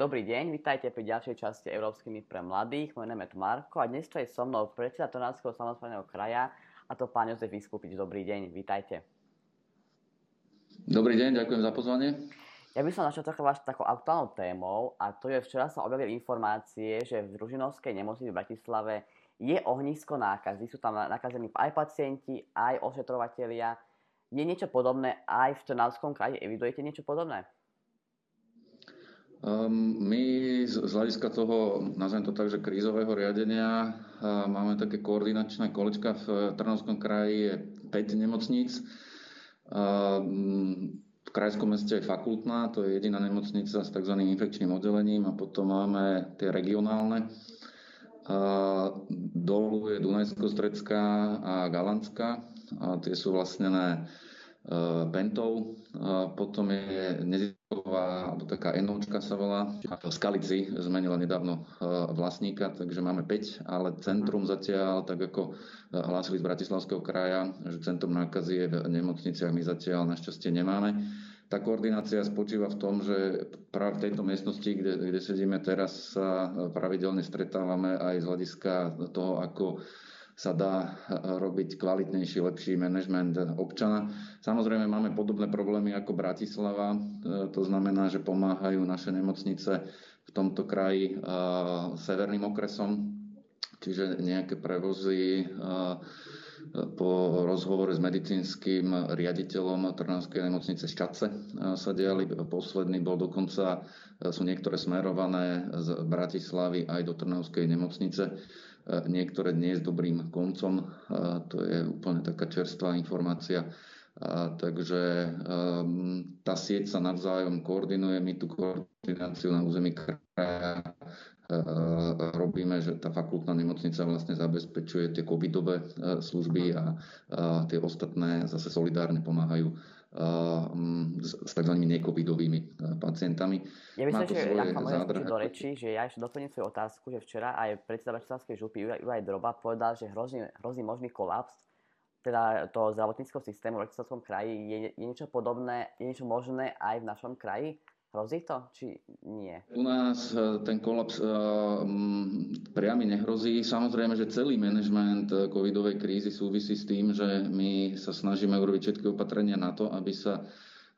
Dobrý deň, vítajte pri ďalšej časti Európskymi pre mladých. Moje meno je Marko a dnes to je so mnou predseda Trnavského samozprávneho kraja a to pán Jozef Vyskupič. Dobrý deň, vítajte. Dobrý deň, ďakujem za pozvanie. Ja by som začal trochu vaš takou aktuálnou témou a to je včera sa objavili informácie, že v Družinovskej nemocnici v Bratislave je ohnisko nákazy. Sú tam nakazení aj pacienti, aj ošetrovatelia. Je niečo podobné aj v Trnavskom kraji? Evidujete niečo podobné? Um, my z, hľadiska toho, nazvem to tak, že krízového riadenia, uh, máme také koordinačné kolečka v Trnovskom kraji, je 5 nemocníc. Uh, v krajskom meste je fakultná, to je jediná nemocnica s tzv. infekčným oddelením a potom máme tie regionálne. Dolu je Dunajsko-Stredská a Galantská. A tie sú vlastnené Bentov. Potom je nezisková, alebo taká enočka sa volá. V Skalici zmenila nedávno vlastníka, takže máme 5, ale centrum zatiaľ, tak ako hlásili z Bratislavského kraja, že centrum nákazy je v nemocniciach, my zatiaľ našťastie nemáme. Tá koordinácia spočíva v tom, že práve v tejto miestnosti, kde, kde sedíme teraz, sa pravidelne stretávame aj z hľadiska toho, ako sa dá eh, robiť kvalitnejší, lepší manažment občana. Samozrejme máme podobné problémy ako Bratislava, eh, to znamená, že pomáhajú naše nemocnice v tomto kraji eh, severným okresom, čiže nejaké prevozy po rozhovore s medicínskym riaditeľom Trnavskej nemocnice Šťace sa diali. Posledný bol dokonca, sú niektoré smerované z Bratislavy aj do Trnavskej nemocnice niektoré dnes dobrým koncom. To je úplne taká čerstvá informácia. Takže ehm, tá sieť sa navzájom koordinuje. My tú koordináciu na území kraja robíme, že tá fakultná nemocnica vlastne zabezpečuje tie covidové e, služby a tie ostatné zase solidárne pomáhajú s, s tzv. necovidovými pacientami. Ja by som ešte zádrh... do reči, že ja ešte doplním svoju otázku, že včera aj predseda Bratislavskej župy Juraj Droba povedal, že hrozí, hrozí možný kolaps teda toho zdravotníckého systému v Bratislavskom kraji. Je, je niečo podobné, je niečo možné aj v našom kraji? Hrozí to, či nie? U nás e, ten kolaps uh, priamy nehrozí. Samozrejme, že celý manažment e, covidovej krízy súvisí s tým, že my sa snažíme urobiť všetky opatrenia na to, aby sa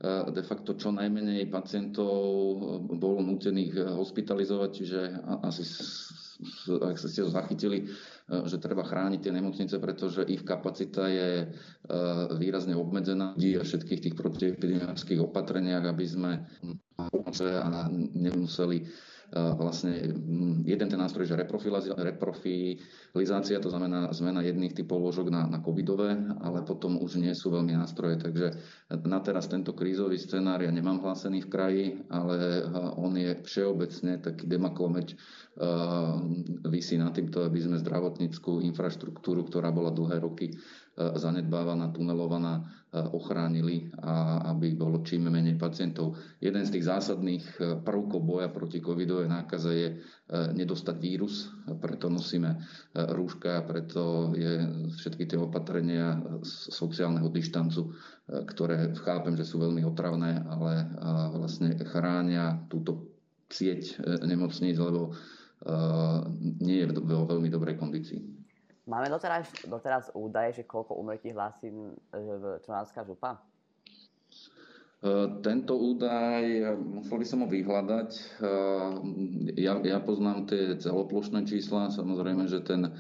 de facto čo najmenej pacientov bolo nutených hospitalizovať, čiže asi ak ste to zachytili, že treba chrániť tie nemocnice, pretože ich kapacita je výrazne obmedzená. A všetkých tých protiepidemických opatreniach, aby sme a nemuseli vlastne jeden ten nástroj, že reprofilizácia, to znamená zmena jedných typov ložok na, na covidové, ale potom už nie sú veľmi nástroje. Takže na teraz tento krízový scenár ja nemám hlásený v kraji, ale on je všeobecne taký demaklomeč vysí na týmto, aby sme zdravotníckú infraštruktúru, ktorá bola dlhé roky zanedbávaná, tunelovaná, ochránili a aby bolo čím menej pacientov. Jeden z tých zásadných prvkov boja proti covidovej nákaze je nedostať vírus, preto nosíme rúška, preto je všetky tie opatrenia sociálneho dištancu, ktoré chápem, že sú veľmi otravné, ale vlastne chránia túto sieť nemocníc, lebo nie je vo veľmi dobrej kondícii. Máme doteraz, doteraz údaje, že koľko umretí hlási Trnavská župa? E, tento údaj, musel by som ho vyhľadať. E, ja, ja poznám tie celoplošné čísla, samozrejme, že ten,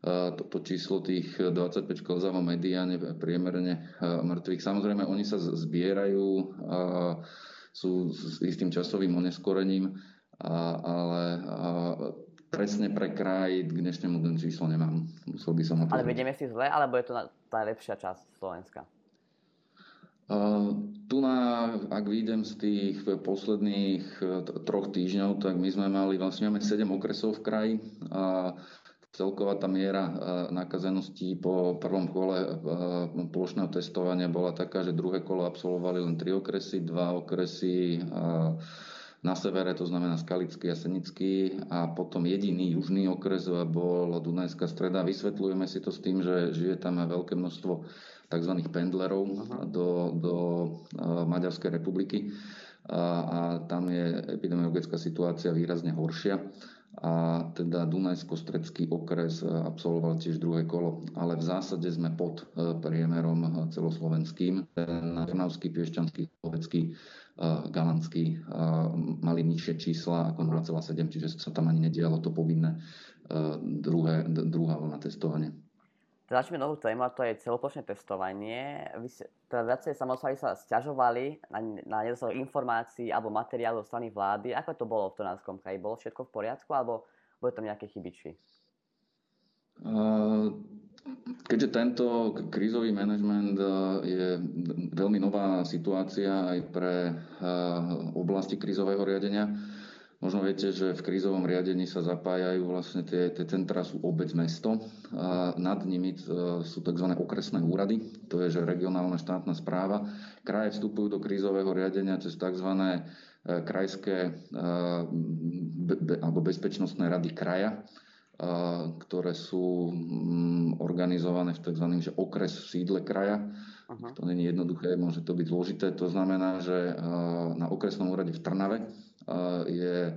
e, to, to číslo tých 25 klzavo mediáne priemerne mŕtvych. Samozrejme, oni sa zbierajú, sú s istým časovým oneskorením, ale presne pre kraj k dnešnému dňu číslo nemám. Musel by som ho Ale vedieme si zle, alebo je to tá lepšia časť Slovenska? Uh, tu na, ak vyjdem z tých posledných uh, troch týždňov, tak my sme mali, vlastne máme 7 okresov v kraji a celková tá miera uh, nakazenosti po prvom kole uh, plošného testovania bola taká, že druhé kolo absolvovali len 3 okresy, dva okresy uh, na severe, to znamená Skalický a Senický a potom jediný južný okres bol Dunajská streda. Vysvetľujeme si to s tým, že žije tam veľké množstvo tzv. pendlerov do, do Maďarskej republiky a tam je epidemiologická situácia výrazne horšia a teda Dunajsko-Stredský okres absolvoval tiež druhé kolo, ale v zásade sme pod priemerom celoslovenským. Na Trnavský, Piešťanský, Slovecký, Galanský mali nižšie čísla ako 0,7, čiže sa tam ani nedialo to povinné druhé, druhá vlna testovania. Teda novú tému a to je celoplošné testovanie. Vy, teda viacej samozprávy sa stiažovali na, na nedostatok informácií alebo materiálov zo strany vlády. Ako to bolo v Trnavskom kraji? Bolo všetko v poriadku alebo boli tam nejaké chybičky? Keďže tento krízový manažment je veľmi nová situácia aj pre oblasti krízového riadenia, Možno viete, že v krízovom riadení sa zapájajú vlastne tie, tie centra sú obec, mesto a nad nimi e, sú tzv. okresné úrady, to je že regionálna štátna správa. Kraje vstupujú do krízového riadenia cez tzv. E, krajské e, be, be, alebo bezpečnostné rady kraja, ktoré sú mm, organizované v tzv. Okres v sídle kraja. Aha. To je jednoduché, môže to byť zložité. To znamená, že na okresnom úrade v Trnave je e,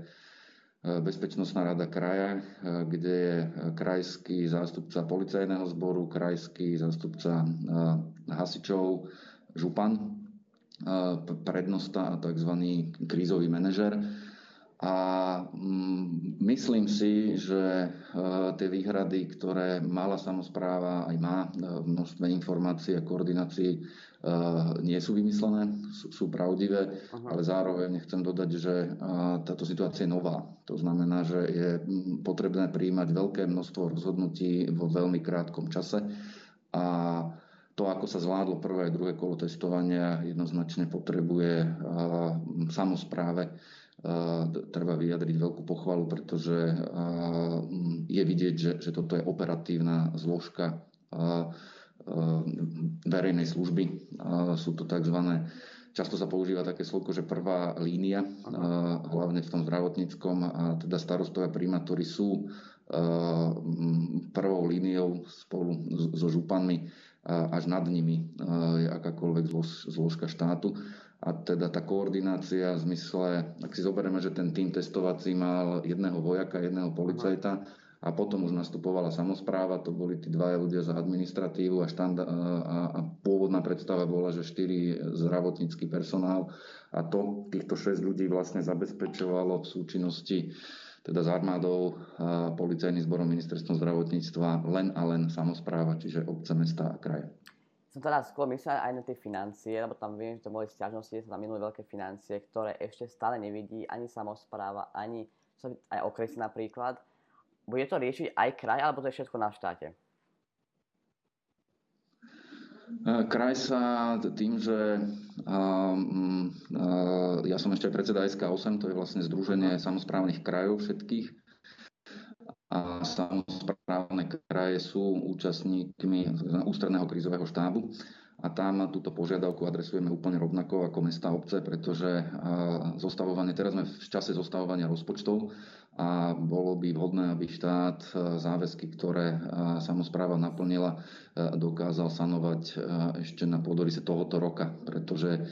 Bezpečnostná rada kraja, e, kde je krajský zástupca policajného zboru, krajský zástupca e, hasičov, župan, prednosta a tzv. krízový manažer. A mm, myslím si, že tie výhrady, ktoré mala samozpráva, aj má v množstve informácií a koordinácií Eh, nie sú vymyslené, sú, sú pravdivé, Aha. ale zároveň chcem dodať, že táto situácia je nová. To znamená, že je potrebné príjmať veľké množstvo rozhodnutí vo veľmi krátkom čase a to, ako sa zvládlo prvé a druhé kolo testovania, jednoznačne potrebuje samozpráve treba vyjadriť veľkú pochvalu, pretože je vidieť, že, že toto je operatívna zložka verejnej služby. Sú to tzv. Často sa používa také slovko, že prvá línia, hlavne v tom zdravotníckom, a teda starostovia primátori sú prvou líniou spolu so županmi, až nad nimi je akákoľvek zložka štátu. A teda tá koordinácia v zmysle, ak si zoberieme, že ten tým testovací mal jedného vojaka, jedného policajta, a potom už nastupovala samozpráva, to boli tí dvaja ľudia za administratívu a, štanda- a, a pôvodná predstava bola, že štyri zdravotnícky personál a to týchto šesť ľudí vlastne zabezpečovalo v súčinnosti teda s armádou, policajným zborom, ministerstvom zdravotníctva len a len samozpráva, čiže obce, mesta a kraje. Som teda skôr myslel aj na tie financie, lebo tam viem, že to boli stiažnosti, že sa tam minuli veľké financie, ktoré ešte stále nevidí ani samozpráva, ani aj okresy napríklad bude to riešiť aj kraj, alebo to je všetko na štáte? E, kraj sa tým, že um, uh, ja som ešte predseda SK8, to je vlastne Združenie samozprávnych krajov všetkých, a samozprávne kraje sú účastníkmi ústredného krízového štábu a tam túto požiadavku adresujeme úplne rovnako ako mesta a obce, pretože zostavovanie, teraz sme v čase zostavovania rozpočtov a bolo by vhodné, aby štát záväzky, ktoré samozpráva naplnila, dokázal sanovať ešte na pôdorise tohoto roka, pretože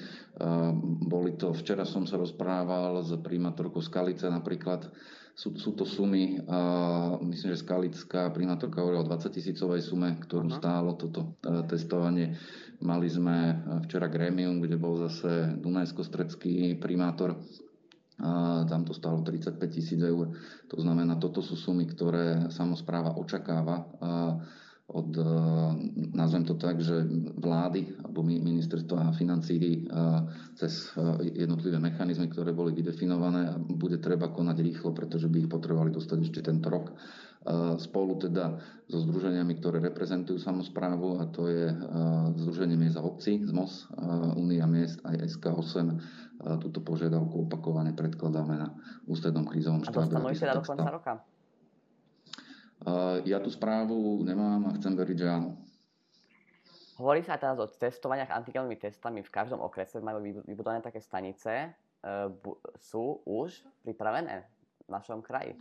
boli to, včera som sa rozprával s primátorkou Skalice napríklad, sú, sú to sumy, myslím, že Skalická primátorka hovorila o 20 tisícovej sume, ktorú stálo toto testovanie. Mali sme včera grémium, kde bol zase Dunajsko-stredský primátor a tam to stalo 35 tisíc eur. To znamená, toto sú sumy, ktoré samozpráva očakáva od, e, nazvem to tak, že vlády alebo ministerstva financí e, cez e, jednotlivé mechanizmy, ktoré boli vydefinované a bude treba konať rýchlo, pretože by ich potrebovali dostať ešte tento rok. Spolu teda so združeniami, ktoré reprezentujú samozprávu a to je Združenie miest a obcí z MOS, Unia miest aj SK8 túto požiadavku opakovane predkladáme na ústrednom krízovom štábe. A dostanú teda do konca roka? Ja tú správu nemám a chcem veriť, že áno. Hovorí sa teraz o testovaniach antigenovými testami. V každom okrese majú vybudované také stanice. E, sú už pripravené v našom kraji?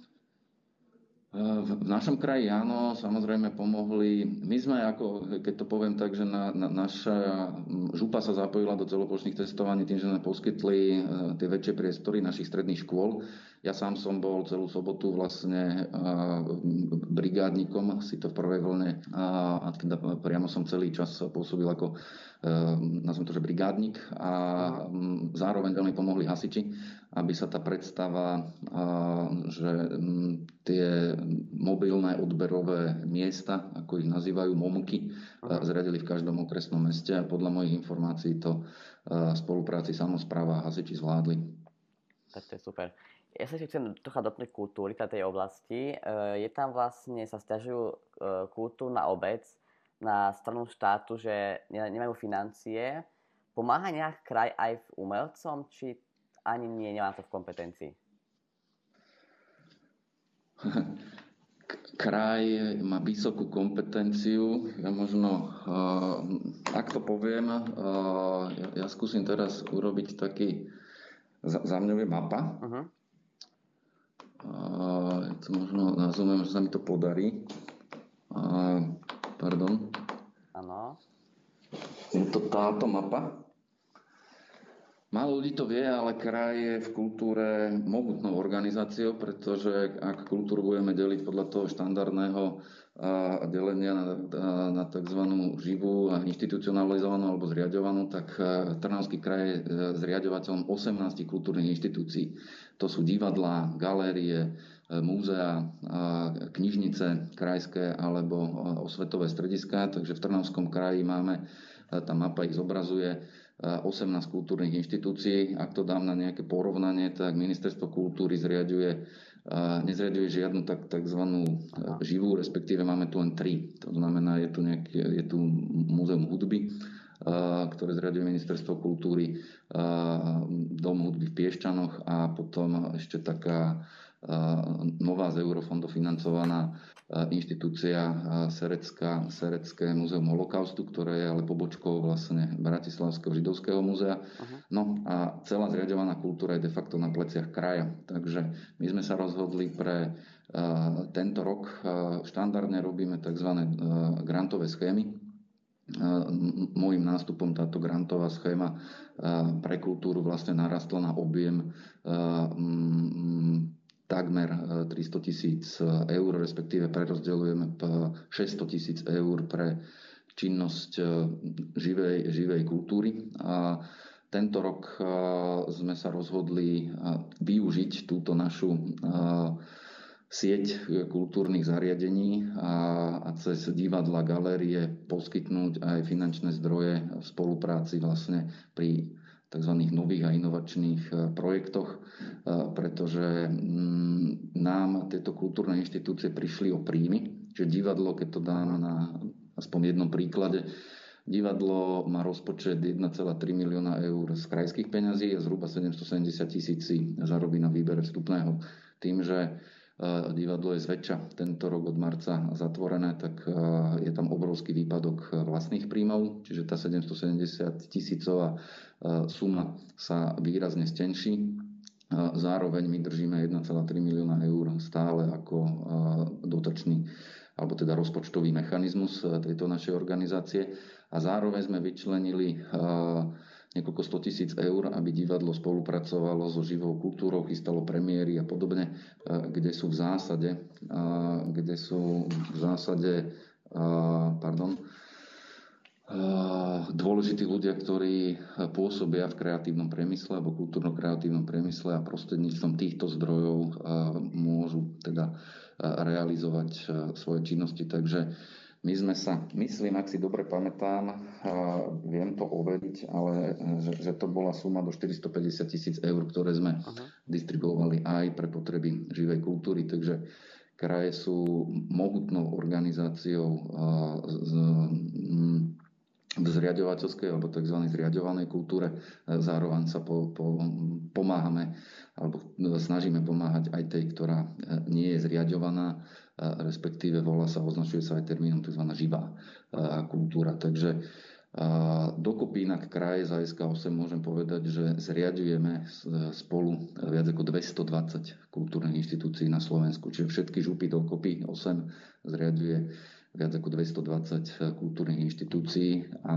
V našom kraji áno, samozrejme pomohli. My sme, ako, keď to poviem tak, že na, na, naša župa sa zapojila do celoplošných testovaní tým, že sme poskytli e, tie väčšie priestory našich stredných škôl. Ja sám som bol celú sobotu vlastne brigádnikom, si to v prvej vlne a, teda priamo som celý čas pôsobil ako nazvem to, že brigádnik a zároveň veľmi pomohli hasiči, aby sa tá predstava, že tie mobilné odberové miesta, ako ich nazývajú, momky, zradili v každom okresnom meste a podľa mojich informácií to v spolupráci samozpráva a hasiči zvládli. Tak to je super. Ja sa chcem trocha dotknúť kultúry tej oblasti. E, je tam vlastne, sa stiažujú e, kultúrna obec na stranu štátu, že nemajú financie. Pomáha nejak kraj aj umelcom, či ani nie, nemá to v kompetencii? Kraj má vysokú kompetenciu. Ja možno, ak to poviem, ja, ja skúsim teraz urobiť taký, za, za je mapa. Uh-huh to možno nazvem, že sa mi to podarí. A, pardon. Áno. Je to táto mapa. Málo ľudí to vie, ale kraj je v kultúre mohutnou organizáciou, pretože ak kultúru budeme deliť podľa toho štandardného a delenia na, na tzv. živú a inštitucionalizovanú alebo zriadovanú, tak Trnavský kraj je zriadovateľom 18 kultúrnych inštitúcií. To sú divadlá, galérie, múzea, knižnice krajské alebo osvetové strediská. Takže v Trnavskom kraji máme, tá mapa ich zobrazuje, 18 kultúrnych inštitúcií. Ak to dám na nejaké porovnanie, tak Ministerstvo kultúry zriaduje nezriaduje žiadnu tak, tzv. živú, respektíve máme tu len tri. To znamená, je tu, nejaký, je tu múzeum hudby, ktoré zriaduje Ministerstvo kultúry, Dom hudby v Piešťanoch a potom ešte taká nová z eurofondov financovaná inštitúcia Serecká, Serecké múzeum holokaustu, ktoré je ale pobočkou vlastne Bratislavského židovského múzea. Uh-huh. No a celá zriadovaná kultúra je de facto na pleciach kraja. Takže my sme sa rozhodli pre tento rok. Štandardne robíme tzv. Grantové schémy. Mojím nástupom táto grantová schéma pre kultúru vlastne narastla na objem takmer 300 e, tisíc e, eur, respektíve prerozdeľujeme 600 tisíc eur pre činnosť e, živej, živej kultúry. A tento rok sme sa rozhodli využiť túto našu sieť kultúrnych zariadení a, a cez divadla, galérie poskytnúť aj finančné zdroje v spolupráci vlastne pri tzv. nových a inovačných e, projektoch, e, pretože mm, nám tieto kultúrne inštitúcie prišli o príjmy, že divadlo, keď to dám na aspoň jednom príklade, divadlo má rozpočet 1,3 milióna eur z krajských peňazí a zhruba 770 tisíc zarobí na výbere vstupného. Tým, že divadlo je zväčša tento rok od marca zatvorené, tak je tam obrovský výpadok vlastných príjmov, čiže tá 770 tisícová suma sa výrazne stenší. Zároveň my držíme 1,3 milióna eur stále ako dotačný alebo teda rozpočtový mechanizmus tejto našej organizácie a zároveň sme vyčlenili niekoľko 100 tisíc eur, aby divadlo spolupracovalo so živou kultúrou, chystalo premiéry a podobne, kde sú v zásade, kde sú v zásade pardon, dôležití ľudia, ktorí pôsobia v kreatívnom priemysle alebo kultúrno-kreatívnom priemysle a prostredníctvom týchto zdrojov môžu teda realizovať svoje činnosti. Takže my sme sa, myslím, ak si dobre pamätám, viem to overiť, ale že, že to bola suma do 450 tisíc eur, ktoré sme Aha. distribuovali aj pre potreby živej kultúry. Takže kraje sú mohutnou organizáciou z, v zriadovateľskej alebo tzv. zriadovanej kultúre. Zároveň sa po, po, pomáhame alebo snažíme pomáhať aj tej, ktorá nie je zriadovaná respektíve volá sa, označuje sa aj termínom tzv. živá kultúra. Takže Dokopy inak kraje za SK8 môžem povedať, že zriadujeme spolu viac ako 220 kultúrnych inštitúcií na Slovensku. Čiže všetky župy dokopy 8 zriaduje viac ako 220 kultúrnych inštitúcií a, a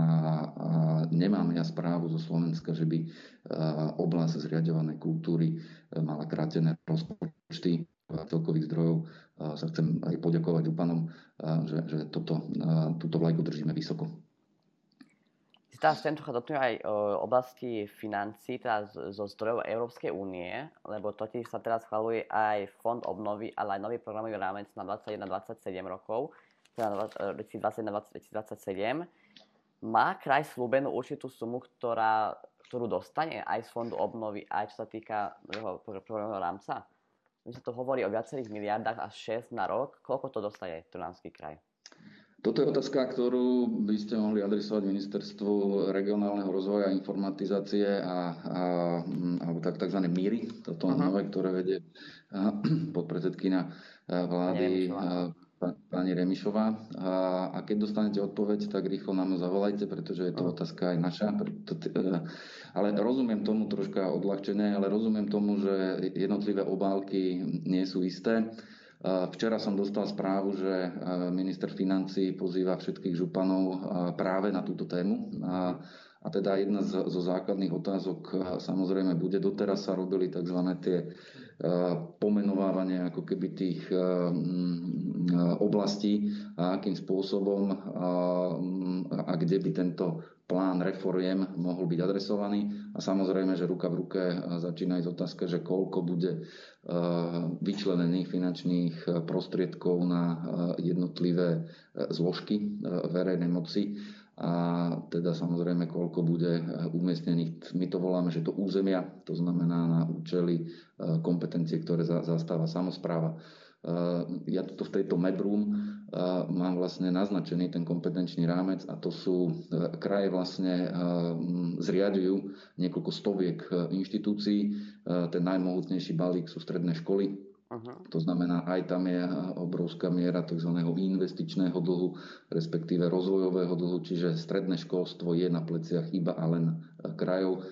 nemám ja správu zo Slovenska, že by oblasť zriadovanej kultúry mala krátené rozpočty celkových zdrojov. Sa chcem aj poďakovať úpanom, že, že toto, túto vlajku držíme vysoko teraz chcem trocha dotknúť aj o oblasti financí, teda zo zdrojov Európskej únie, lebo totiž sa teraz schvaluje aj fond obnovy, ale aj nový programový rámec na 21-27 rokov, teda na 2021-2027. Má kraj slúbenú určitú sumu, ktorá, ktorú dostane aj z fondu obnovy, aj čo sa týka programového rámca? My sa to hovorí o viacerých miliardách až 6 na rok. Koľko to dostane Trnavský kraj? Toto je otázka, ktorú by ste mohli adresovať Ministerstvu regionálneho rozvoja a informatizácie a, a, alebo tak, tzv. míry, toto uh-huh. nové, ktoré vedie podpredsedkynia vlády pani Remišová. A, a keď dostanete odpoveď, tak rýchlo nám zavolajte, pretože je to otázka aj naša. E, ale rozumiem tomu troška odľahčenie, ale rozumiem tomu, že jednotlivé obálky nie sú isté. Včera som dostal správu, že e, minister financí pozýva všetkých županov e, práve na túto tému. A, a teda jedna z, zo základných otázok samozrejme bude, doteraz sa robili tzv. tie pomenovávanie ako keby tých oblastí a akým spôsobom a, kde by tento plán reforiem mohol byť adresovaný. A samozrejme, že ruka v ruke začína aj otázka, že koľko bude vyčlenených finančných prostriedkov na jednotlivé zložky verejnej moci a teda samozrejme, koľko bude umiestnených, my to voláme, že to územia, to znamená na účely kompetencie, ktoré zastáva samozpráva. Ja toto v tejto Medroom mám vlastne naznačený ten kompetenčný rámec a to sú, e, kraje vlastne zriadujú niekoľko stoviek e, inštitúcií. E, ten najmohutnejší balík sú stredné školy, Aha. To znamená, aj tam je obrovská miera tzv. investičného dlhu, respektíve rozvojového dlhu, čiže stredné školstvo je na pleciach iba a len krajov.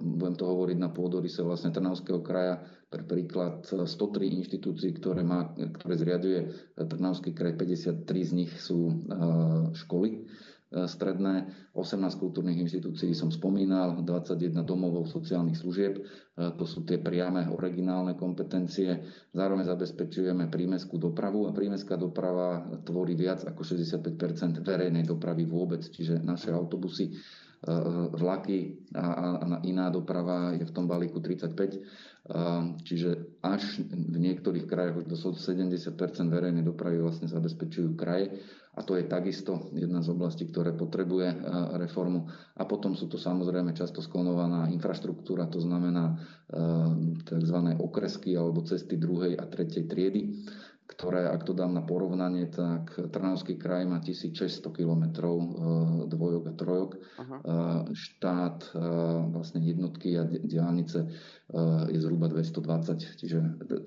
Budem to hovoriť na pôdorise vlastne Trnavského kraja. Pre príklad 103 inštitúcií, ktoré, má, ktoré zriaduje Trnavský kraj, 53 z nich sú školy stredné, 18 kultúrnych inštitúcií som spomínal, 21 domovov sociálnych služieb, e, to sú tie priame originálne kompetencie. Zároveň zabezpečujeme prímeskú dopravu a prímeská doprava tvorí viac ako 65% verejnej dopravy vôbec, čiže naše autobusy, e, vlaky a iná doprava je v tom balíku 35. Čiže až v niektorých krajoch do 70% verejnej dopravy vlastne zabezpečujú kraje a to je takisto jedna z oblastí, ktoré potrebuje e, reformu. A potom sú to samozrejme často sklonovaná infraštruktúra, to znamená e, tzv. okresky alebo cesty druhej a tretej triedy ktoré, ak to dám na porovnanie, tak Trnavský kraj má 1600 km e, dvojok a trojok. Aha. Štát, vlastne jednotky a diálnice je zhruba 220, čiže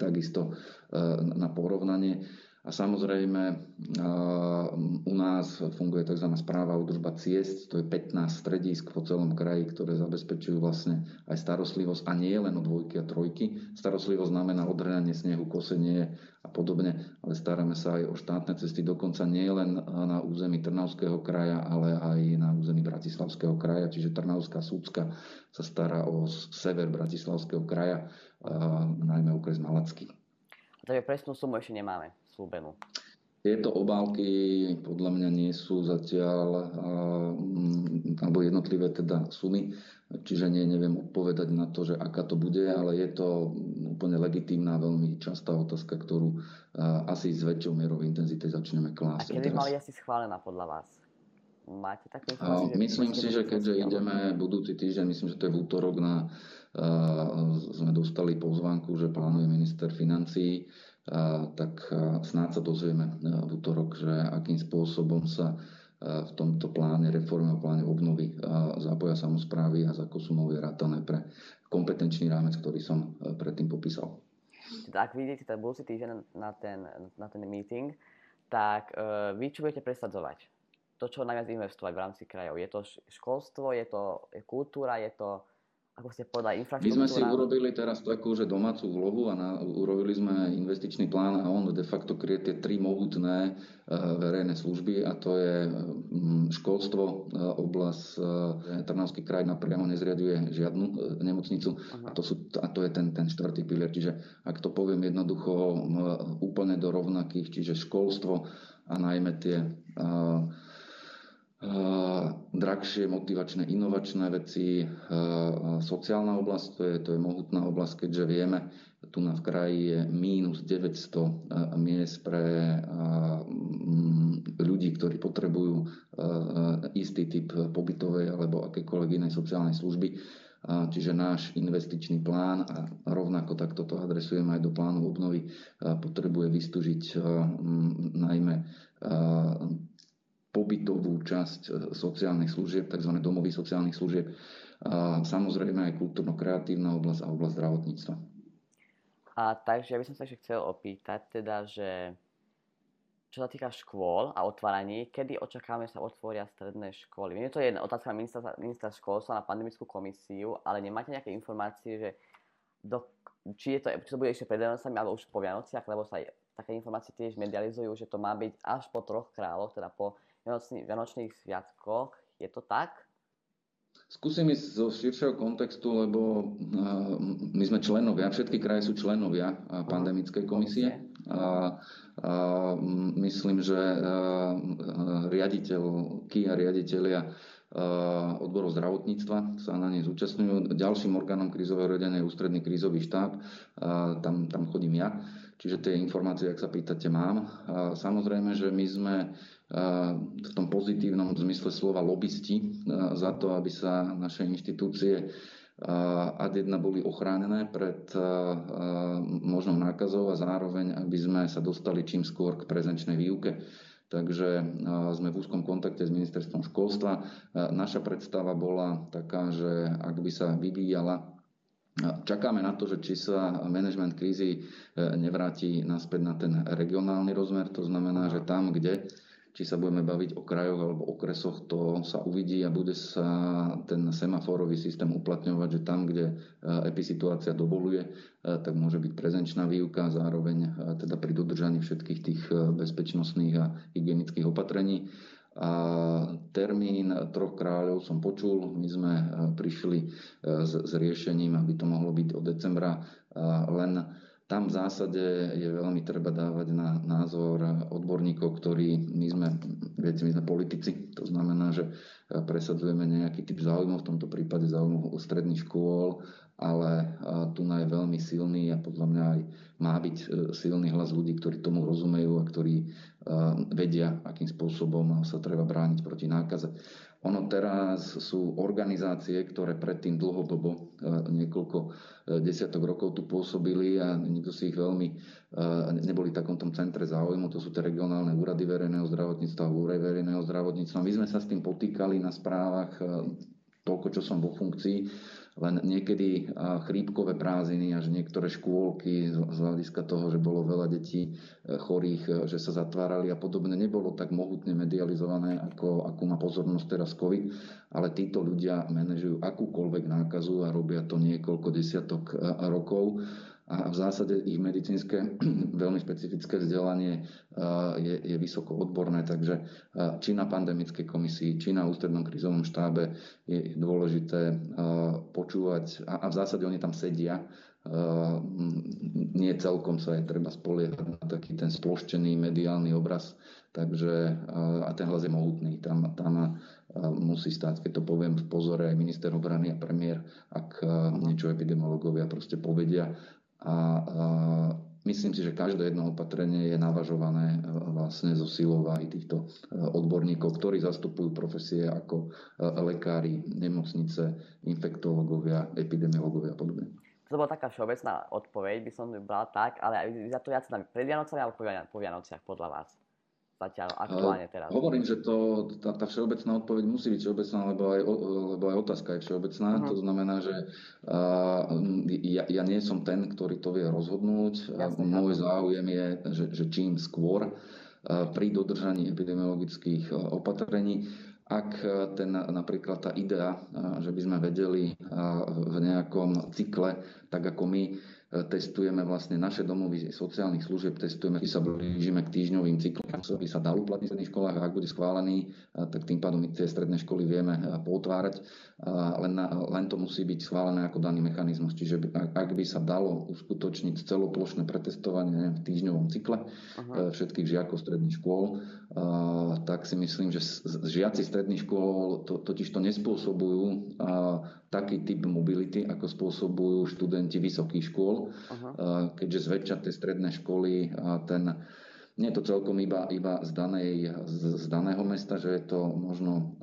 takisto na porovnanie. A samozrejme u nás funguje tzv. správa údržba ciest, to je 15 stredisk po celom kraji, ktoré zabezpečujú vlastne aj starostlivosť a nie len o dvojky a trojky. Starostlivosť znamená odhrňanie snehu, kosenie a podobne, ale staráme sa aj o štátne cesty, dokonca nie len na území Trnavského kraja, ale aj na území Bratislavského kraja, čiže Trnavská súcka sa stará o sever Bratislavského kraja, najmä okres Malacký. Takže presnú sumu ešte nemáme slúbenú? Tieto obálky podľa mňa nie sú zatiaľ, alebo jednotlivé teda sumy, čiže nie, neviem odpovedať na to, že aká to bude, ale je to úplne legitímna, veľmi častá otázka, ktorú asi s väčšou mierou intenzity začneme klásť. A kedy mali asi schválená podľa vás? Máte také informácie? Myslím si, že keďže ideme budúci týždeň, myslím, že to je v útorok na, uh, sme dostali pozvánku, že plánuje minister financí tak snáď sa dozvieme v útorok, že akým spôsobom sa v tomto pláne, reformného pláne obnovy zapoja samozprávy a za sumou je rátané pre kompetenčný rámec, ktorý som predtým popísal. Teda ak vidíte ten budúci týždeň na ten, na ten meeting, tak vy čo budete presadzovať? to, čo najviac investovať v rámci krajov? Je to školstvo, je to kultúra, je to ako ste povedali, infraštruktúra. My sme si urobili teraz takú, že domácu vlohu a na, urobili sme investičný plán a on de facto kryje tie tri mohutné uh, verejné služby a to je um, školstvo, uh, oblasť uh, Trnavský kraj napriamo nezriaduje žiadnu nemocnicu a to, sú, a to je ten, ten štvrtý pilier. Čiže ak to poviem jednoducho úplne do rovnakých, čiže školstvo a najmä tie uh, drahšie, motivačné, inovačné veci, sociálna oblasť, to je, to je mohutná oblasť, keďže vieme, tu na v kraji je mínus 900 miest pre ľudí, ktorí potrebujú istý typ pobytovej alebo akékoľvek inej sociálnej služby. Čiže náš investičný plán, a rovnako takto to adresujeme aj do plánu obnovy, potrebuje vystúžiť najmä pobytovú časť e, sociálnych služieb, tzv. domovy sociálnych služieb, a samozrejme aj kultúrno-kreatívna oblasť a oblasť zdravotníctva. A takže ja by som sa ešte chcel opýtať, teda, že čo sa týka škôl a otváraní, kedy očakávame sa otvoria stredné školy? Viem, to je otázka na ministra, ministra školstva na pandemickú komisiu, ale nemáte nejaké informácie, že do, či, je to, či to bude ešte pred Vianocami alebo už po Vianociach, lebo sa také informácie tiež medializujú, že to má byť až po troch kráľoch, teda po Vianočných sviatkoch. Je to tak? Skúsim ísť zo širšieho kontextu, lebo my sme členovia, všetky kraje sú členovia pandemickej komisie. A, a myslím, že riaditeľky a riaditeľia odborov zdravotníctva sa na nej zúčastňujú. Ďalším orgánom krízového riadenia je ústredný krízový štáb, tam, tam chodím ja. Čiže tie informácie, ak sa pýtate, mám. Samozrejme, že my sme v tom pozitívnom zmysle slova lobbysti za to, aby sa naše inštitúcie ad jedna boli ochránené pred možnou nákazou a zároveň, aby sme sa dostali čím skôr k prezenčnej výuke. Takže sme v úzkom kontakte s ministerstvom školstva. Naša predstava bola taká, že ak by sa vyvíjala Čakáme na to, že či sa management krízy e, nevráti naspäť na ten regionálny rozmer, to znamená, že tam, kde či sa budeme baviť o krajoch alebo okresoch, to sa uvidí a bude sa ten semaforový systém uplatňovať, že tam, kde e, episituácia dovoluje, e, tak môže byť prezenčná výuka, zároveň e, teda pri dodržaní všetkých tých bezpečnostných a hygienických opatrení. A termín troch kráľov som počul, my sme prišli s, s riešením, aby to mohlo byť od decembra len tam v zásade je veľmi treba dávať na názor odborníkov, ktorí my sme, viete, my sme politici, to znamená, že presadzujeme nejaký typ záujmov, v tomto prípade záujmov stredných škôl, ale tu je veľmi silný a podľa mňa aj má byť e, silný hlas ľudí, ktorí tomu rozumejú a ktorí vedia, akým spôsobom sa treba brániť proti nákaze. Ono teraz sú organizácie, ktoré predtým dlhodobo, e, niekoľko e, desiatok rokov tu pôsobili a nikto si ich veľmi e, neboli v takomto centre záujmu. To sú tie regionálne úrady verejného zdravotníctva, úrady verejného zdravotníctva. My sme sa s tým potýkali na správach toľko, čo som vo funkcii len niekedy chrípkové prázdniny až niektoré škôlky z hľadiska toho, že bolo veľa detí e, chorých, e, že sa zatvárali a podobne, nebolo tak mohutne medializované, ako, ako má pozornosť teraz COVID, ale títo ľudia manažujú akúkoľvek nákazu a robia to niekoľko desiatok e, rokov a v zásade ich medicínske veľmi špecifické vzdelanie je, je vysoko odborné, takže či na pandemickej komisii, či na ústrednom krizovom štábe je dôležité počúvať a, v zásade oni tam sedia nie celkom sa je treba spoliehať na taký ten sploštený mediálny obraz, takže a ten hlas je mohutný. Tam, tam musí stať, keď to poviem v pozore aj minister obrany a premiér, ak niečo epidemiológovia proste povedia, a, a myslím si, že každé jedno opatrenie je navažované e, vlastne zo silou aj týchto e, odborníkov, ktorí zastupujú profesie ako e, lekári, nemocnice, infektológovia, epidemiológovia a podobne. To bola taká všeobecná odpoveď, by som bral tak, ale aj za to viac pred Vianocami alebo po Vianociach podľa vás? Zatiaľ aktuálne teraz? Hovorím, že to, tá, tá všeobecná odpoveď musí byť všeobecná, lebo aj, lebo aj otázka je všeobecná. Uh-huh. To znamená, že uh, ja, ja nie som ten, ktorý to vie rozhodnúť. Jasne, Môj záujem je, že, že čím skôr pri dodržaní epidemiologických opatrení. Ak ten, napríklad tá idea, že by sme vedeli v nejakom cykle, tak ako my, testujeme vlastne naše domovy sociálnych služieb, testujeme, keď sa blížime k týždňovým cyklom, by sa dal uplatniť v stredných školách a ak bude schválený, tak tým pádom my tie stredné školy vieme potvárať, len, len to musí byť schválené ako daný mechanizmus. Čiže ak by sa dalo uskutočniť celoplošné pretestovanie v týždňovom cykle Aha. E, všetkých žiakov stredných škôl, tak si myslím, že žiaci stredných škôl to, totiž to nespôsobujú taký typ mobility, ako spôsobujú študenti vysokých škôl, Aha. keďže zväčša tie stredné školy ten nie je to celkom iba, iba z, danej, z, z daného mesta, že je to možno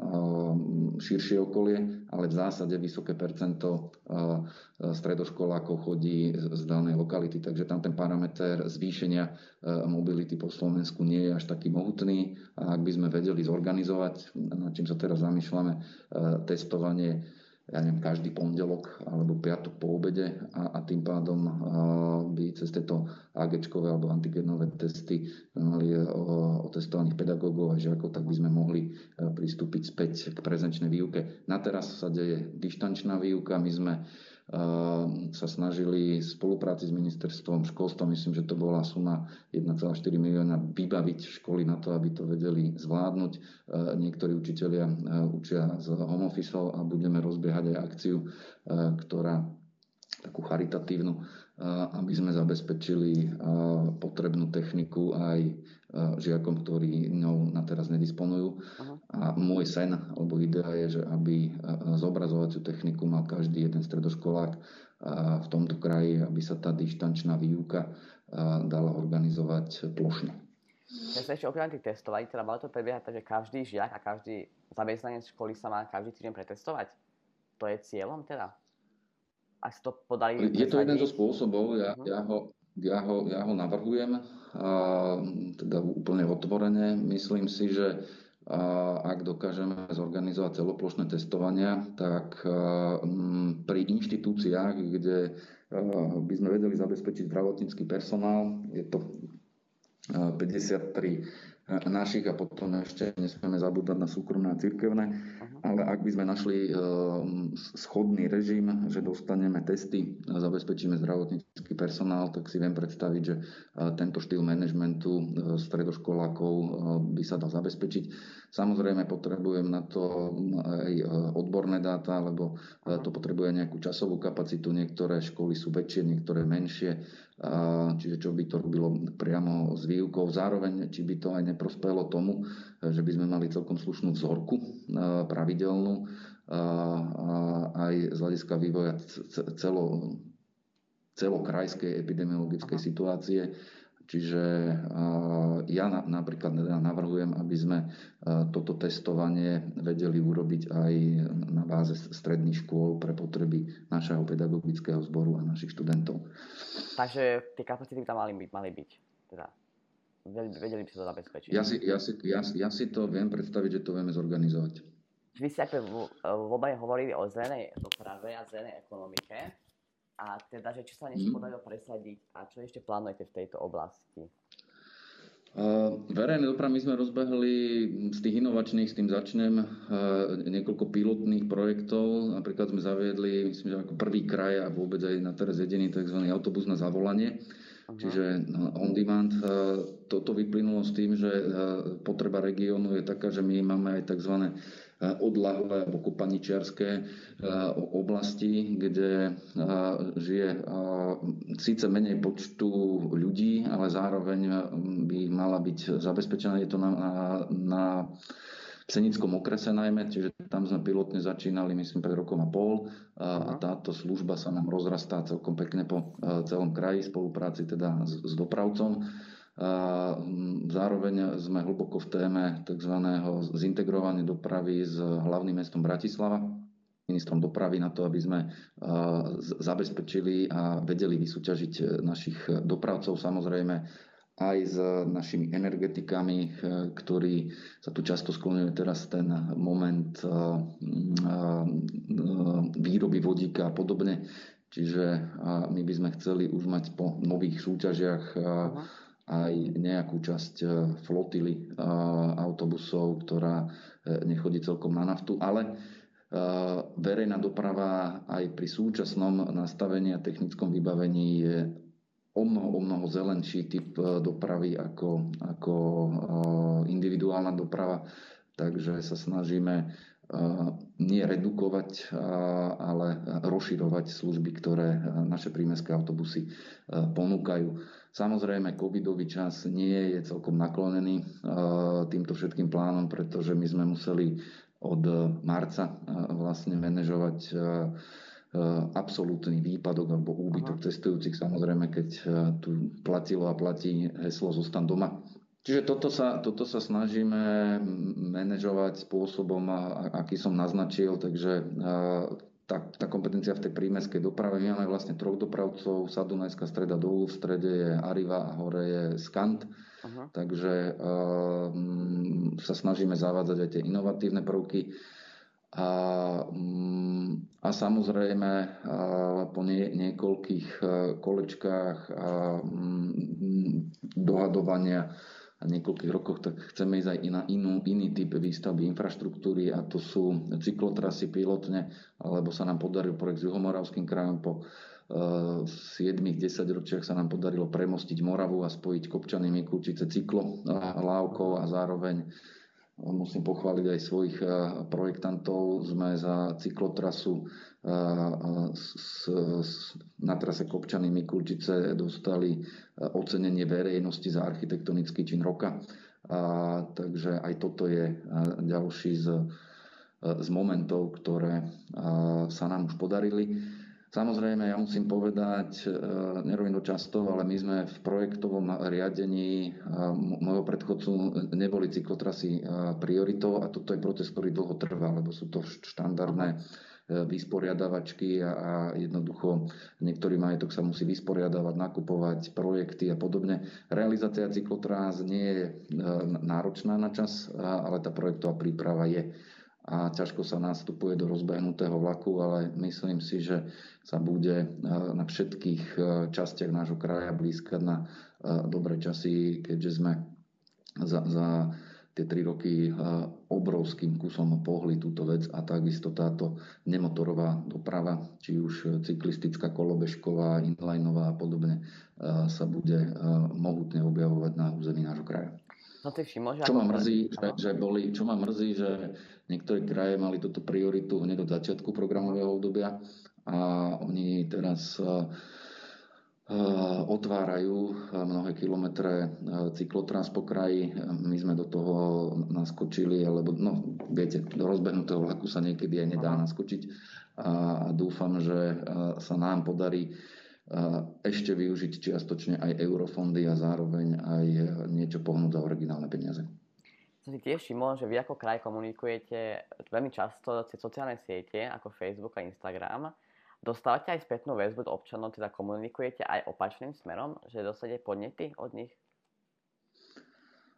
širšie okolie, ale v zásade vysoké percento stredoškolákov chodí z danej lokality, takže tam ten parameter zvýšenia mobility po Slovensku nie je až taký mohutný. A ak by sme vedeli zorganizovať, nad čím sa teraz zamýšľame, testovanie ja neviem, každý pondelok alebo piatok po obede a, a tým pádom a, by cez tieto AGčkové alebo antigenové testy mali o, otestovaných pedagógov a žiakov, tak by sme mohli pristúpiť späť k prezenčnej výuke. Na teraz sa deje dištančná výuka, my sme sa snažili v spolupráci s ministerstvom školstva, myslím, že to bola suma 1,4 milióna, vybaviť školy na to, aby to vedeli zvládnuť. Ehm, niektorí učitelia ehm, učia z home office a budeme rozbiehať aj akciu, ktorá takú charitatívnu, aby sme zabezpečili potrebnú techniku aj žiakom, ktorí ňou na teraz nedisponujú. Aha. A môj sen alebo idea je, že aby zobrazovaciu techniku mal každý jeden stredoškolák v tomto kraji, aby sa tá dištančná výuka dala organizovať plošne. Ja sa ešte okrem tých testovaní, teda malo to prebiehať tak, že každý žiak a každý zamestnanec školy sa má každý týždeň pretestovať? To je cieľom teda? Ak sa to podarí... Je to jeden zo spôsobov, ja, uh-huh. ja, ho, ja, ho, ja ho navrhujem a teda úplne otvorene. Myslím si, že ak dokážeme zorganizovať celoplošné testovania, tak pri inštitúciách, kde by sme vedeli zabezpečiť zdravotnícky personál, je to 53 našich a potom ešte nesmieme zabúdať na súkromné a cirkevné. Ale ak by sme našli e, schodný režim, že dostaneme testy zabezpečíme zdravotnícky personál, tak si viem predstaviť, že e, tento štýl manažmentu e, stredoškolákov by sa dal zabezpečiť. Samozrejme potrebujem na to aj odborné dáta, lebo to potrebuje nejakú časovú kapacitu. Niektoré školy sú väčšie, niektoré menšie čiže čo by to robilo priamo s výukou. Zároveň, či by to aj neprospelo tomu, že by sme mali celkom slušnú vzorku pravidelnú aj z hľadiska vývoja celo, celokrajskej epidemiologickej situácie Čiže ja napríklad navrhujem, aby sme toto testovanie vedeli urobiť aj na báze stredných škôl pre potreby našeho pedagogického zboru a našich študentov. Takže tie kapacity tam mali byť, mali byť. Teda vedeli by sa to zabezpečiť. Ja si, ja, si, ja, ja si to viem predstaviť, že to vieme zorganizovať. Vy ste aj v, v obaj hovorili o zelenej doprave a zelenej ekonomike. A teda, že či sa niečo mm. podarilo presadiť a čo ešte plánujete v tejto oblasti? Uh, verejné dopravy sme rozbehli z tých inovačných, s tým začnem, uh, niekoľko pilotných projektov. Napríklad sme zaviedli, myslím, že ako prvý kraj a vôbec aj na teraz jediný tzv. autobus na zavolanie. Aha. Čiže no, on demand. Uh, toto vyplynulo s tým, že potreba regiónu je taká, že my máme aj tzv odlahlé alebo kopaničiarské e, oblasti, kde e, žije síce menej počtu ľudí, ale zároveň by mala byť zabezpečená. Je to na, na Senickom okrese najmä, čiže tam sme pilotne začínali, myslím, pred rokom a pol a, a táto služba sa nám rozrastá celkom pekne po celom kraji, spolupráci teda s, s dopravcom. Zároveň sme hlboko v téme tzv. zintegrovania dopravy s hlavným mestom Bratislava, ministrom dopravy na to, aby sme zabezpečili a vedeli vysúťažiť našich dopravcov. Samozrejme aj s našimi energetikami, ktorí sa tu často skloňuje teraz ten moment výroby vodíka a podobne. Čiže my by sme chceli už mať po nových súťažiach Aha aj nejakú časť flotily autobusov, ktorá nechodí celkom na naftu, ale verejná doprava aj pri súčasnom nastavení a technickom vybavení je o mnoho, o mnoho zelenší typ dopravy ako, ako individuálna doprava. Takže sa snažíme nie redukovať, ale rozširovať služby, ktoré naše prímestské autobusy ponúkajú. Samozrejme, covidový čas nie je celkom naklonený týmto všetkým plánom, pretože my sme museli od marca vlastne manažovať absolútny výpadok alebo úbytok Aha. cestujúcich. Samozrejme, keď tu platilo a platí heslo Zostan doma, Čiže toto sa, toto sa snažíme manažovať spôsobom, aký som naznačil, takže tá, tá kompetencia v tej prímeskej doprave. My máme vlastne troch dopravcov, sa Dunajská streda dolu, v strede je Arriva a hore je Skant. Aha. Takže uh, sa snažíme zavádzať aj tie inovatívne prvky. A, a samozrejme po nie, niekoľkých kolečkách a dohadovania a niekoľkých rokoch, tak chceme ísť aj na inú, iný typ výstavby infraštruktúry a to sú cyklotrasy pilotne, alebo sa nám podaril projekt s Juhomoravským krajom po 7-10 eh, ročiach sa nám podarilo premostiť Moravu a spojiť Kopčany Mikulčice cyklo lávkou a zároveň musím pochváliť aj svojich eh, projektantov. Sme za cyklotrasu na trase Kopčany Mikulčice dostali ocenenie verejnosti za architektonický čin roka. A, takže aj toto je ďalší z, z momentov, ktoré sa nám už podarili. Samozrejme, ja musím povedať, nerobím to často, ale my sme v projektovom riadení môjho predchodcu neboli cyklotrasy prioritou a toto je proces, ktorý dlho trvá, lebo sú to štandardné vysporiadavačky a, jednoducho niektorý majetok sa musí vysporiadavať, nakupovať projekty a podobne. Realizácia cyklotrás nie je e, náročná na čas, ale tá projektová príprava je a ťažko sa nastupuje do rozbehnutého vlaku, ale myslím si, že sa bude e, na všetkých e, častiach nášho kraja blízkať na dobré časy, keďže sme za, za tie tri roky obrovským kusom pohli túto vec a takisto táto nemotorová doprava, či už cyklistická, kolobežková, inlineová a podobne, sa bude mohutne objavovať na území nášho kraja. No ty všimol, že čo ma mrzí, že, že boli, čo ma mrzí, že niektoré kraje mali túto prioritu hneď od začiatku programového obdobia a oni teraz otvárajú mnohé kilometre cyklotrans po kraji. My sme do toho naskočili, alebo no, viete, do rozbehnutého vlaku sa niekedy aj nedá naskočiť. A dúfam, že sa nám podarí ešte využiť čiastočne aj eurofondy a zároveň aj niečo pohnúť za originálne peniaze. Som si tiež všimol, že vy ako kraj komunikujete veľmi často cez sociálne siete ako Facebook a Instagram Dostávate aj spätnú väzbu od občanov, teda komunikujete aj opačným smerom, že dostanete podnety od nich?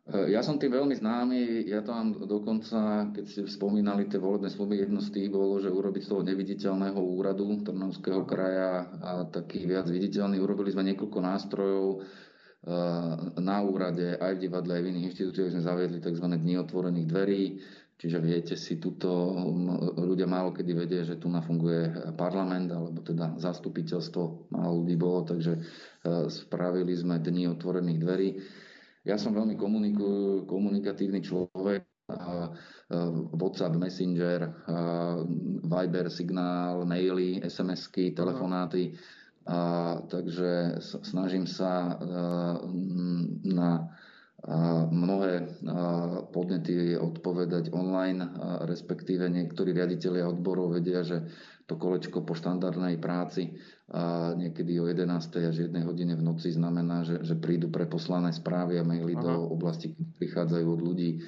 E, ja som tým veľmi známy, ja to mám dokonca, keď ste spomínali tie volebné sluby, jedno z tých bolo, že urobiť z toho neviditeľného úradu Trnavského kraja a taký viac viditeľný. Urobili sme niekoľko nástrojov e, na úrade, aj v divadle, aj v iných inštitúciách sme zaviedli tzv. dni otvorených dverí, Čiže viete si, tuto ľudia málo kedy vedia, že tu nafunguje parlament, alebo teda zastupiteľstvo málo ľudí bolo, takže e, spravili sme dni otvorených dverí. Ja som veľmi komunikatívny človek, WhatsApp, Messenger, Viber, signál, maily, SMS-ky, telefonáty. A, takže snažím sa na mnohé podnety odpovedať online, respektíve niektorí riaditeľia odborov vedia, že to kolečko po štandardnej práci a niekedy o 11. až 1 hodine v noci znamená, že, že prídu preposlané správy a maily Aha. do oblasti, kde prichádzajú od ľudí e,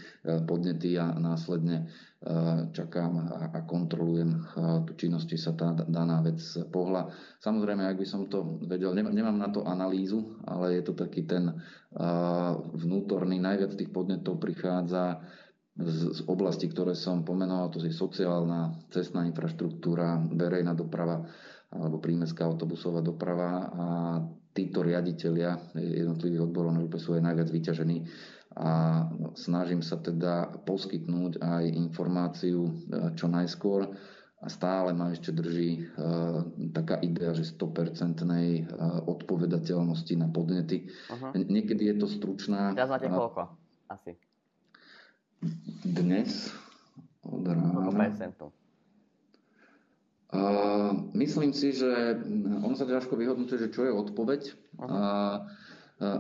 podnety a následne e, čakám a kontrolujem e, tú činnosť, či sa tá daná vec pohla. Samozrejme, ak by som to vedel, nemám na to analýzu, ale je to taký ten vnútorný, najviac tých podnetov prichádza z, z oblasti, ktoré som pomenoval, to je sociálna, cestná infraštruktúra, verejná doprava alebo prímeská autobusová doprava a títo riaditeľia jednotlivých odborov na ŽP sú aj najviac vyťažení a snažím sa teda poskytnúť aj informáciu čo najskôr a stále ma ešte drží uh, taká idea, že 100% odpovedateľnosti na podnety. Uh-huh. Niekedy je to stručná... Teraz máte koľko? Asi. Dnes od rána. Uh, myslím si, že on sa ťažko vyhodnocuje, že čo je odpoveď. Uh-huh. Uh,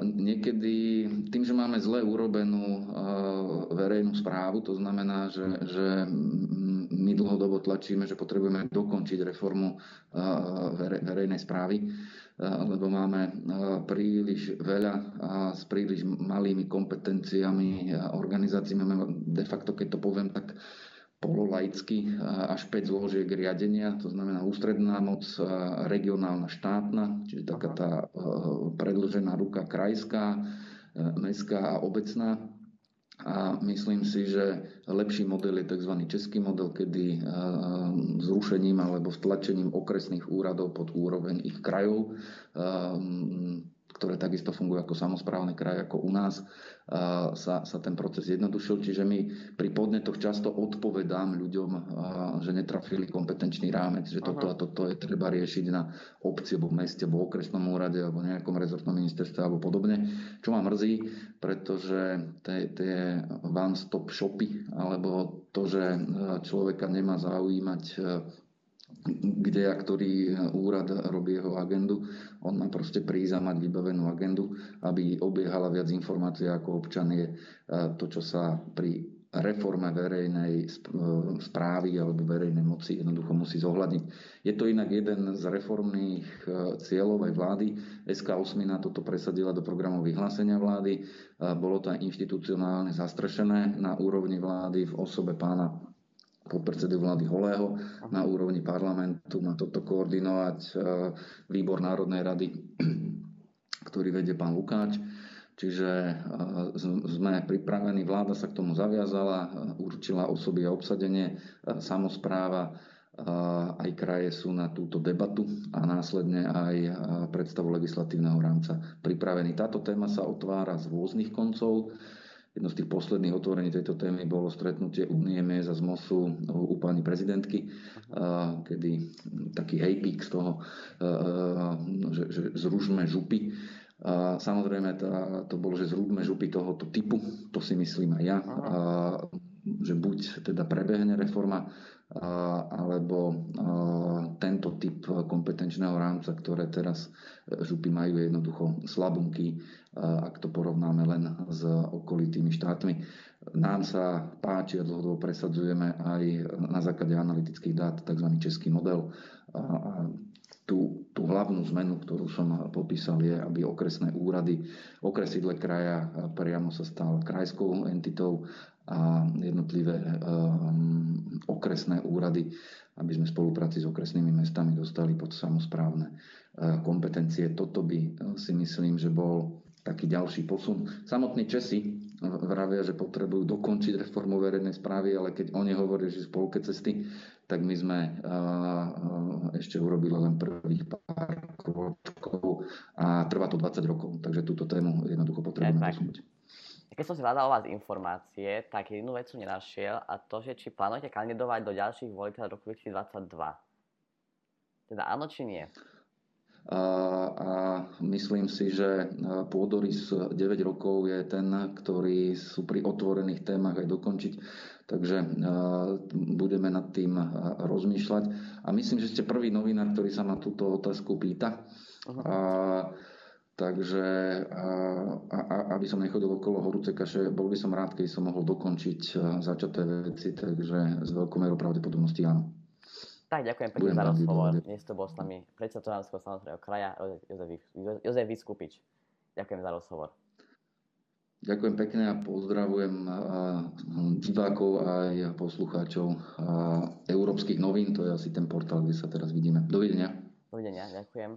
Niekedy tým, že máme zle urobenú verejnú správu, to znamená, že, že my dlhodobo tlačíme, že potrebujeme dokončiť reformu verejnej správy, lebo máme príliš veľa a s príliš malými kompetenciami organizácií. Máme de facto, keď to poviem tak pololaicky až 5 zložiek riadenia, to znamená ústredná moc, regionálna štátna, čiže taká tá predlžená ruka krajská, mestská a obecná. A myslím si, že lepší model je tzv. český model, kedy zrušením alebo vtlačením okresných úradov pod úroveň ich krajov ktoré takisto fungujú ako samozprávne kraje ako u nás, sa, sa ten proces jednodušil. Čiže my pri podnetoch často odpovedám ľuďom, že netrafili kompetenčný rámec, že toto a toto je treba riešiť na obci, alebo v meste, alebo okresnom úrade, alebo nejakom rezortnom ministerstve, alebo podobne. Čo ma mrzí, pretože tie, tie one-stop shopy, alebo to, že človeka nemá zaujímať kde a ktorý úrad robí jeho agendu. On má proste prísť a mať vybavenú agendu, aby obiehala viac informácií ako občan je to, čo sa pri reforme verejnej správy alebo verejnej moci jednoducho musí zohľadniť. Je to inak jeden z reformných cieľov aj vlády. SK8 na toto presadila do programov vyhlásenia vlády. Bolo to aj inštitucionálne zastrešené na úrovni vlády v osobe pána podpredsedu vlády Holého na úrovni parlamentu má toto koordinovať e, výbor Národnej rady, ktorý vedie pán Lukáč. Čiže e, sme pripravení, vláda sa k tomu zaviazala, e, určila osoby a obsadenie, samozpráva, aj kraje sú na túto debatu a následne aj predstavu legislatívneho rámca pripravení. Táto téma sa otvára z rôznych koncov. Jedno z tých posledných otvorení tejto témy bolo stretnutie Unie MES a z MOSu u pani prezidentky, kedy taký hejpík z toho, že, že zružme župy. A samozrejme, tá, to bolo, že zrúbme župy tohoto typu, to si myslím aj ja, a, že buď teda prebehne reforma, alebo tento typ kompetenčného rámca, ktoré teraz župy majú jednoducho slabunky, ak to porovnáme len s okolitými štátmi. Nám sa páči a dlhodobo presadzujeme aj na základe analytických dát tzv. český model. A tú, tú hlavnú zmenu, ktorú som popísal, je, aby okresné úrady, okresídle kraja priamo sa stal krajskou entitou a jednotlivé um, okresné úrady, aby sme v spolupráci s okresnými mestami dostali pod samozprávne uh, kompetencie. Toto by uh, si myslím, že bol taký ďalší posun. Samotní Česi vravia, že potrebujú dokončiť reformu verejnej správy, ale keď oni hovoria, že spolke cesty, tak my sme uh, ešte urobili len prvých pár krokov a trvá to 20 rokov, takže túto tému jednoducho potrebujeme posunúť. Keď som si hľadal vás informácie, tak jednu vec som nenašiel a to, že či plánujete kandidovať do ďalších volieb v roku 2022. Teda áno či nie? A, a myslím si, že pôdorys 9 rokov je ten, ktorý sú pri otvorených témach aj dokončiť. Takže budeme nad tým rozmýšľať. A myslím, že ste prvý novinár, ktorý sa ma túto otázku pýta. A, Takže a, a, aby som nechodil okolo horúce kaše, bol by som rád, keď som mohol dokončiť začaté veci, takže z veľkou mierou pravdepodobnosti áno. Tak, ďakujem pekne za rozhovor. Dnes to bol s nami predseda Toranského samozrejme kraja Jozef, Jozef Vyskupič. Ďakujem za rozhovor. Ďakujem pekne a pozdravujem divákov aj poslucháčov európskych novín. To je asi ten portál, kde sa teraz vidíme. Dovidenia. Dovidenia, ďakujem.